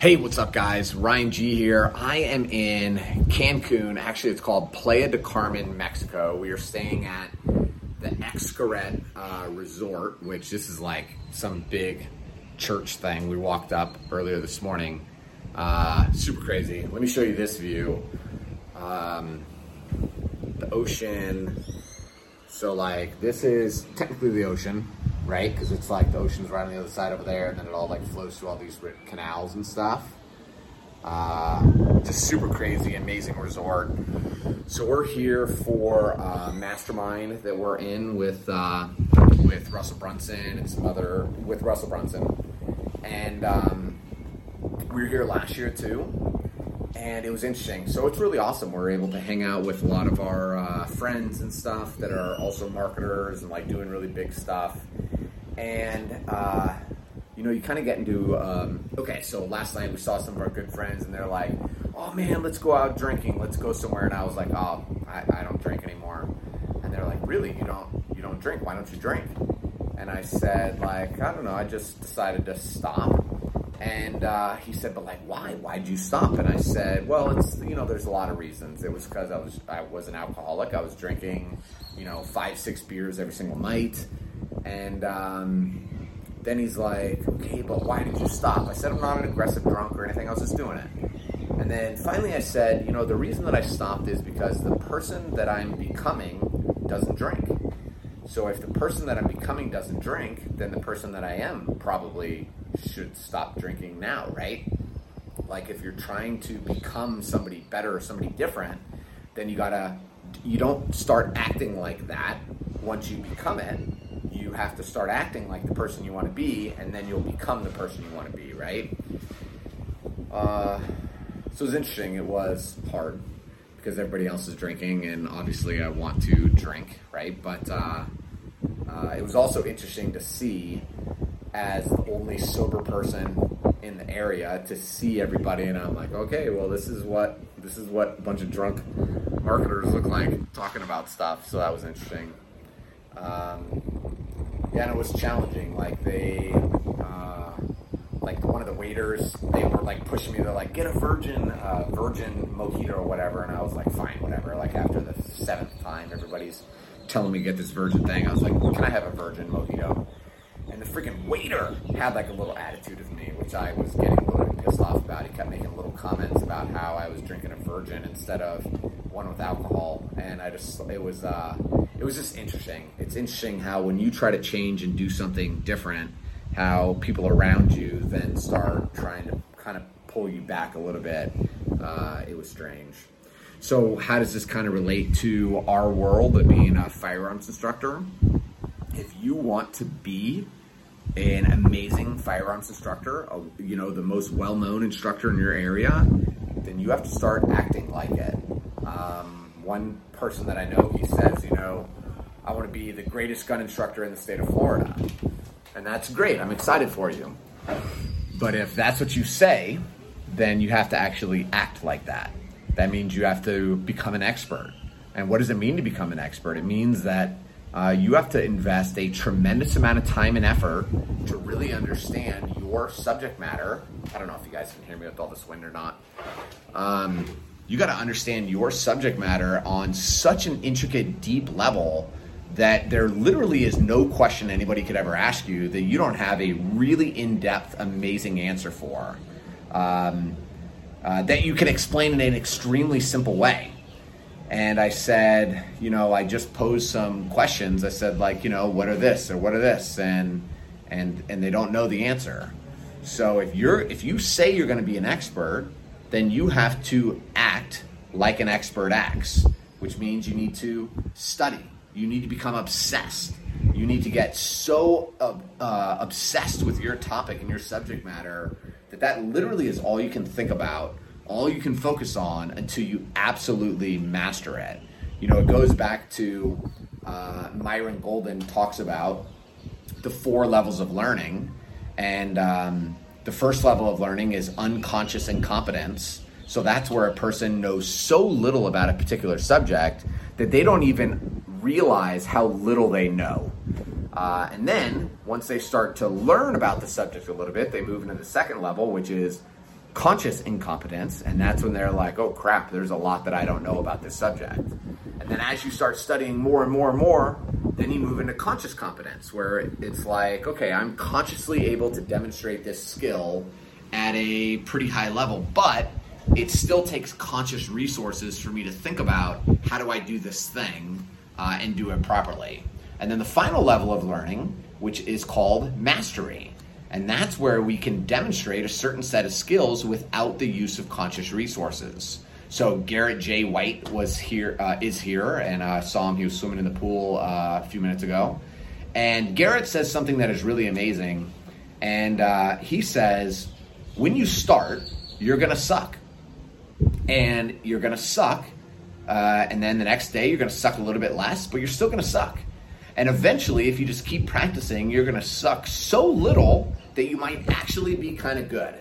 Hey, what's up, guys? Ryan G here. I am in Cancun. Actually, it's called Playa de Carmen, Mexico. We are staying at the Xcaret uh, Resort, which this is like some big church thing. We walked up earlier this morning. Uh, super crazy. Let me show you this view. Um, the ocean. So, like, this is technically the ocean right? Because it's like the ocean's right on the other side over there, and then it all like flows through all these canals and stuff. Uh, just super crazy, amazing resort. So we're here for Mastermind that we're in with uh, with Russell Brunson and some other with Russell Brunson, and um, we were here last year too. And it was interesting. So it's really awesome. We're able to hang out with a lot of our uh, friends and stuff that are also marketers and like doing really big stuff and uh, you know, you kind of get into um, okay. So last night we saw some of our good friends, and they're like, "Oh man, let's go out drinking. Let's go somewhere." And I was like, "Oh, I, I don't drink anymore." And they're like, "Really? You don't? You don't drink? Why don't you drink?" And I said, "Like, I don't know. I just decided to stop." And uh, he said, "But like, why? Why'd you stop?" And I said, "Well, it's you know, there's a lot of reasons. It was because I was I was an alcoholic. I was drinking, you know, five six beers every single night." And um, then he's like, okay, but why did you stop? I said, I'm not an aggressive drunk or anything. I was just doing it. And then finally I said, you know, the reason that I stopped is because the person that I'm becoming doesn't drink. So if the person that I'm becoming doesn't drink, then the person that I am probably should stop drinking now, right? Like if you're trying to become somebody better or somebody different, then you gotta, you don't start acting like that once you become it you have to start acting like the person you want to be, and then you'll become the person you want to be, right? Uh, so it was interesting. It was hard because everybody else is drinking, and obviously I want to drink, right? But uh, uh, it was also interesting to see as the only sober person in the area to see everybody, and I'm like, okay, well, this is what this is what a bunch of drunk marketers look like talking about stuff. So that was interesting. Um, yeah, and it was challenging. Like they, uh, like one of the waiters, they were like pushing me. They're like, "Get a virgin, uh, virgin mojito or whatever," and I was like, "Fine, whatever." Like after the seventh time, everybody's telling me to get this virgin thing. I was like, "Can I have a virgin mojito?" And the freaking waiter had like a little attitude of me, which I was getting a little pissed off about. He kept making little comments about how I was drinking a virgin instead of one with alcohol, and I just it was. Uh, it was just interesting. It's interesting how when you try to change and do something different, how people around you then start trying to kind of pull you back a little bit. Uh, it was strange. So, how does this kind of relate to our world of being a firearms instructor? If you want to be an amazing firearms instructor, you know, the most well known instructor in your area, then you have to start acting like it. Um, one person that I know, he says, you know, I want to be the greatest gun instructor in the state of Florida. And that's great. I'm excited for you. But if that's what you say, then you have to actually act like that. That means you have to become an expert. And what does it mean to become an expert? It means that uh, you have to invest a tremendous amount of time and effort to really understand your subject matter. I don't know if you guys can hear me with all this wind or not. Um, you got to understand your subject matter on such an intricate, deep level that there literally is no question anybody could ever ask you that you don't have a really in depth, amazing answer for. Um, uh, that you can explain in an extremely simple way. And I said, you know, I just posed some questions. I said, like, you know, what are this or what are this, and and and they don't know the answer. So if you're if you say you're going to be an expert, then you have to act like an expert acts, which means you need to study. You need to become obsessed. You need to get so uh, uh, obsessed with your topic and your subject matter that that literally is all you can think about, all you can focus on until you absolutely master it. You know, it goes back to uh, Myron Golden talks about the four levels of learning, and um, the first level of learning is unconscious incompetence. So that's where a person knows so little about a particular subject that they don't even realize how little they know. Uh, and then once they start to learn about the subject a little bit, they move into the second level, which is conscious incompetence, and that's when they're like, oh crap, there's a lot that I don't know about this subject. And then as you start studying more and more and more, then you move into conscious competence, where it's like, okay, I'm consciously able to demonstrate this skill at a pretty high level, but it still takes conscious resources for me to think about how do I do this thing uh, and do it properly. And then the final level of learning, which is called mastery. And that's where we can demonstrate a certain set of skills without the use of conscious resources. So Garrett J. White was here, uh, is here, and I saw him. He was swimming in the pool uh, a few minutes ago. And Garrett says something that is really amazing. And uh, he says, when you start, you're to suck. And you're to suck. Uh, and then the next day, you're going to suck a little bit less, but you're still going to suck. And eventually, if you just keep practicing, you're going to suck so little that you might actually be kind of good.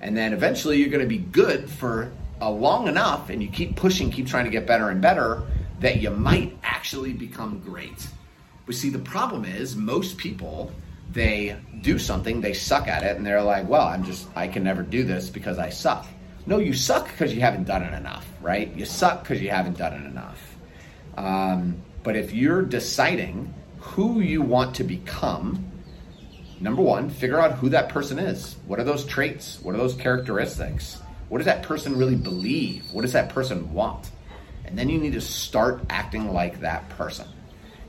And then eventually, you're going to be good for uh, long enough, and you keep pushing, keep trying to get better and better, that you might actually become great. But see, the problem is most people they do something, they suck at it, and they're like, well, I'm just, I can never do this because I suck. No, you suck because you haven't done it enough, right? You suck because you haven't done it enough. Um, but if you're deciding who you want to become, number one, figure out who that person is. What are those traits? What are those characteristics? What does that person really believe? What does that person want? And then you need to start acting like that person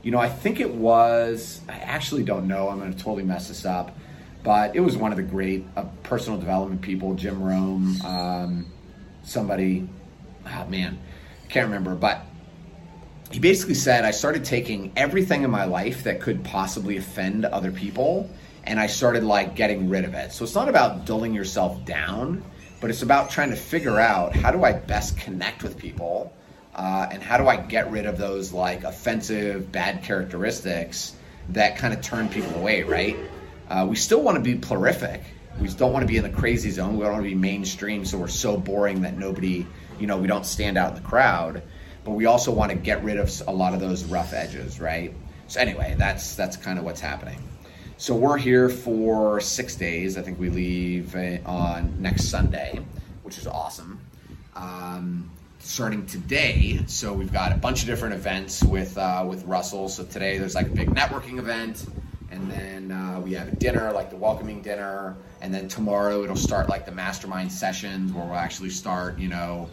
you know, I think it was, I actually don't know, I'm going to totally mess this up, but it was one of the great uh, personal development people, Jim Rohn, um, somebody, oh man, can't remember, but he basically said, I started taking everything in my life that could possibly offend other people and I started like getting rid of it. So it's not about dulling yourself down, but it's about trying to figure out how do I best connect with people uh, and how do I get rid of those like offensive, bad characteristics that kind of turn people away, right? Uh, we still want to be prolific. We don't want to be in the crazy zone. We don't want to be mainstream, so we're so boring that nobody, you know, we don't stand out in the crowd. But we also want to get rid of a lot of those rough edges, right? So anyway, that's that's kind of what's happening. So we're here for six days. I think we leave uh, on next Sunday, which is awesome. Um, starting today. So we've got a bunch of different events with uh, with Russell. So today there's like a big networking event, and then uh, we have a dinner, like the welcoming dinner, and then tomorrow it'll start like the mastermind sessions where we'll actually start, you know,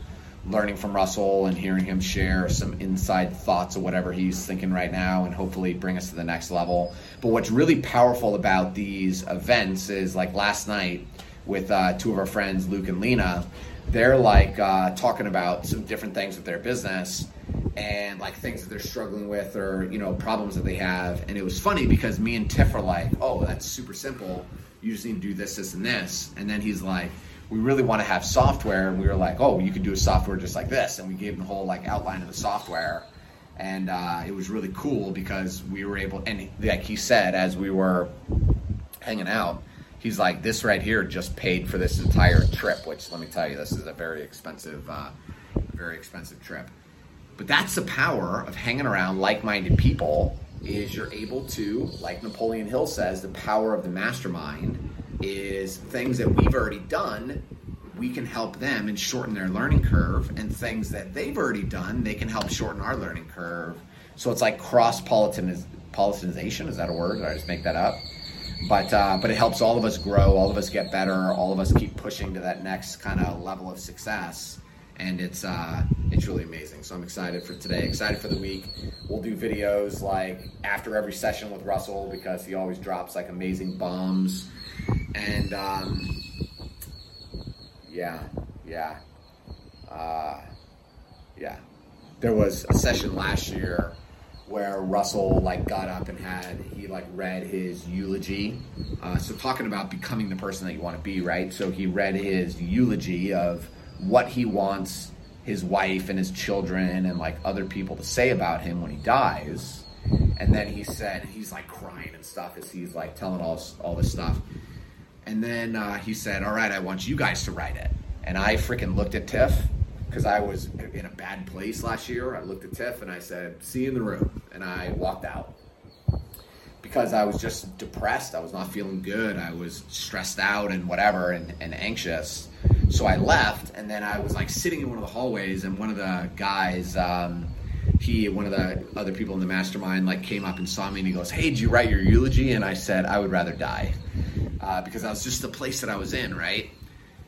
learning from Russell and hearing him share some inside thoughts of whatever he's thinking right now, and hopefully bring us to the next level. But what's really powerful about these events is like last night with uh, two of our friends, Luke and Lena they're like uh, talking about some different things with their business and like things that they're struggling with or you know problems that they have. And it was funny because me and Tiff are like oh that's super simple. You just need to do this this and this. And then he's like we really want to have software. And we were like oh you can do a software just like this. And we gave him the whole like outline of the software. And uh, it was really cool because we were able and like he said as we were hanging out he's like, this right here just paid for this entire trip, which let me tell you, this is a very expensive, uh, very expensive trip. But that's the power of hanging around like-minded people is you're able to, like Napoleon Hill says, the power of the mastermind is things that we've already done, we can help them and shorten their learning curve, and things that they've already done, they can help shorten our learning curve. So it's like cross politicization. Is that a word? Did I just make that up? But uh, but it helps all of us grow, all of us get better, all of us keep pushing to that next kind of level of success, and it's uh, it's really amazing. So I'm excited for today, excited for the week. We'll do videos like after every session with Russell because he always drops like amazing bombs, and um, yeah, yeah, uh, yeah. There was a session last year where Russell like got up and had he like read his eulogy. Uh, so talking about becoming the person that you want to be, right? So he read his eulogy of what he wants his wife and his children and like other people to say about him when he dies. And then he said he's like crying and stuff as he's like telling all all this stuff. And then uh, he said, "All right, I want you guys to write it." And I freaking looked at Tiff because I was in a bad place last year. I looked at Tiff and I said, "See you in the room," and I walked out because I was just depressed. I was not feeling good. I was stressed out and whatever and, and anxious. So I left, and then I was like sitting in one of the hallways, and one of the guys, um, he, one of the other people in the mastermind, like came up and saw me, and he goes, "Hey, did you write your eulogy?" And I said, "I would rather die," uh, because that was just the place that I was in, right?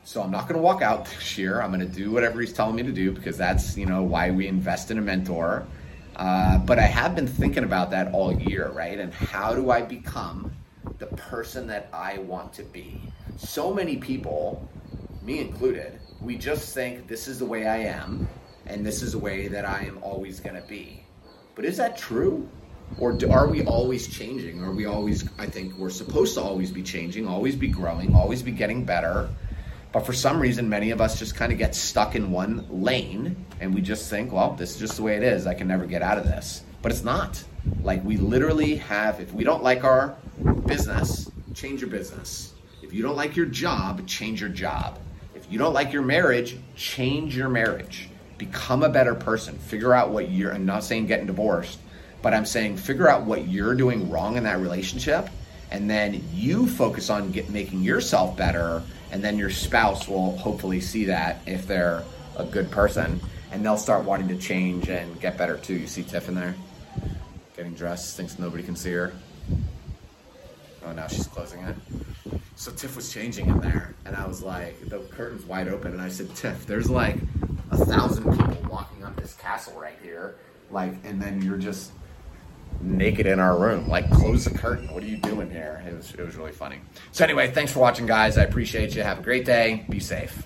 So I'm not going to walk out this year. I'm going to do whatever he's telling me to do because that's you know why we invest in a mentor. Uh, but I have been thinking about that all year, right? And how do I become the person that I want to be? So many people, me included, we just think this is the way I am and this is the way that I am always going to be. But is that true? Or do, are we always changing? Are we always, I think we're supposed to always be changing, always be growing, always be getting better. But for some reason, many of us just kind of get stuck in one lane and we just think, well, this is just the way it is. I can never get out of this. But it's not. Like, we literally have, if we don't like our business, change your business. If you don't like your job, change your job. If you don't like your marriage, change your marriage. Become a better person. Figure out what you're, I'm not saying getting divorced, but I'm saying figure out what you're doing wrong in that relationship. And then you focus on get, making yourself better. And then your spouse will hopefully see that if they're a good person and they'll start wanting to change and get better too. You see Tiff in there getting dressed, thinks nobody can see her. Oh, now she's closing it. So Tiff was changing in there, and I was like, the curtain's wide open, and I said, Tiff, there's like a thousand people walking up this castle right here, like, and then you're just naked in our room. Like, close the curtain. What are you doing here? It was, it was really funny. So anyway, thanks for watching, guys. I appreciate you. Have a great day. Be safe.